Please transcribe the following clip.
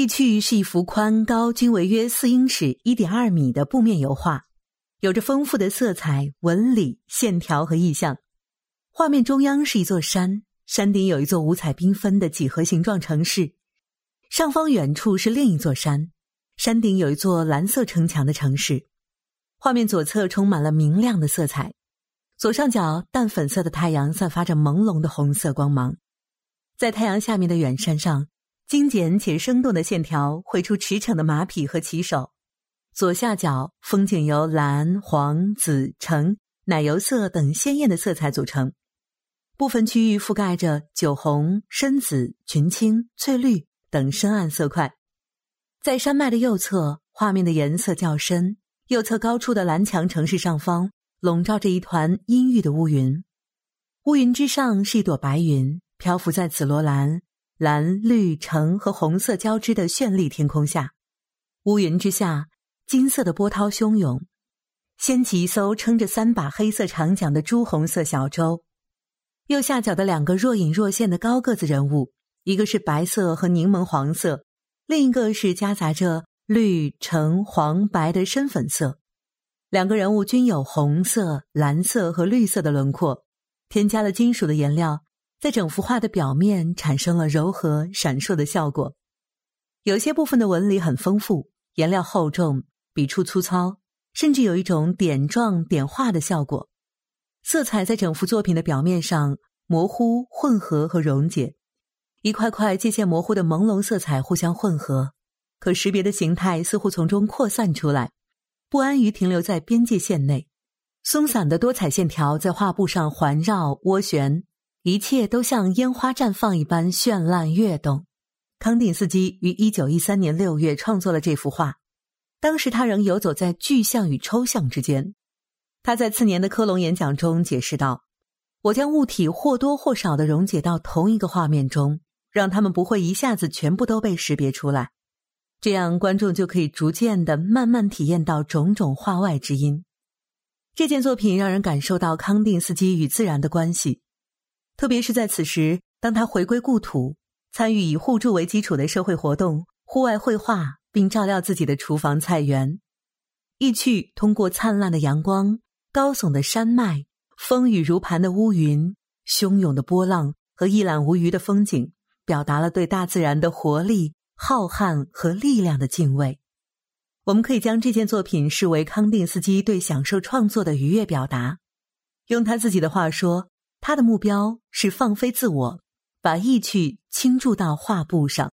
意趣是一幅宽高均为约四英尺（一点二米）的布面油画，有着丰富的色彩、纹理、线条和意象。画面中央是一座山，山顶有一座五彩缤纷的几何形状城市，上方远处是另一座山，山顶有一座蓝色城墙的城市。画面左侧充满了明亮的色彩，左上角淡粉色的太阳散发着朦胧的红色光芒，在太阳下面的远山上。精简且生动的线条绘出驰骋的马匹和骑手。左下角风景由蓝、黄、紫、橙、奶油色等鲜艳的色彩组成，部分区域覆盖着酒红、深紫、群青、翠绿等深暗色块。在山脉的右侧，画面的颜色较深。右侧高处的蓝墙城市上方笼罩着一团阴郁的乌云，乌云之上是一朵白云，漂浮在紫罗兰。蓝、绿、橙和红色交织的绚丽天空下，乌云之下，金色的波涛汹涌，掀起一艘撑着三把黑色长桨的朱红色小舟。右下角的两个若隐若现的高个子人物，一个是白色和柠檬黄色，另一个是夹杂着绿、橙、黄、白的深粉色。两个人物均有红色、蓝色和绿色的轮廓，添加了金属的颜料。在整幅画的表面产生了柔和闪烁的效果，有些部分的纹理很丰富，颜料厚重，笔触粗糙，甚至有一种点状点画的效果。色彩在整幅作品的表面上模糊、混合和溶解，一块块界限模糊的朦胧色彩互相混合，可识别的形态似乎从中扩散出来，不安于停留在边界线内。松散的多彩线条在画布上环绕涡旋。一切都像烟花绽放一般绚烂跃动。康定斯基于一九一三年六月创作了这幅画，当时他仍游走在具象与抽象之间。他在次年的科隆演讲中解释道：“我将物体或多或少的溶解到同一个画面中，让他们不会一下子全部都被识别出来，这样观众就可以逐渐的慢慢体验到种种画外之音。”这件作品让人感受到康定斯基与自然的关系。特别是在此时，当他回归故土，参与以互助为基础的社会活动、户外绘画，并照料自己的厨房菜园，意趣通过灿烂的阳光、高耸的山脉、风雨如磐的乌云、汹涌的波浪和一览无余的风景，表达了对大自然的活力、浩瀚和力量的敬畏。我们可以将这件作品视为康定斯基对享受创作的愉悦表达。用他自己的话说。他的目标是放飞自我，把意趣倾注到画布上。